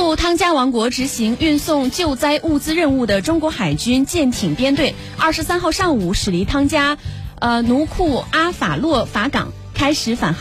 赴汤加王国执行运送救灾物资任务的中国海军舰艇编队二十三号上午驶离汤加呃努库阿法洛法港开始返航。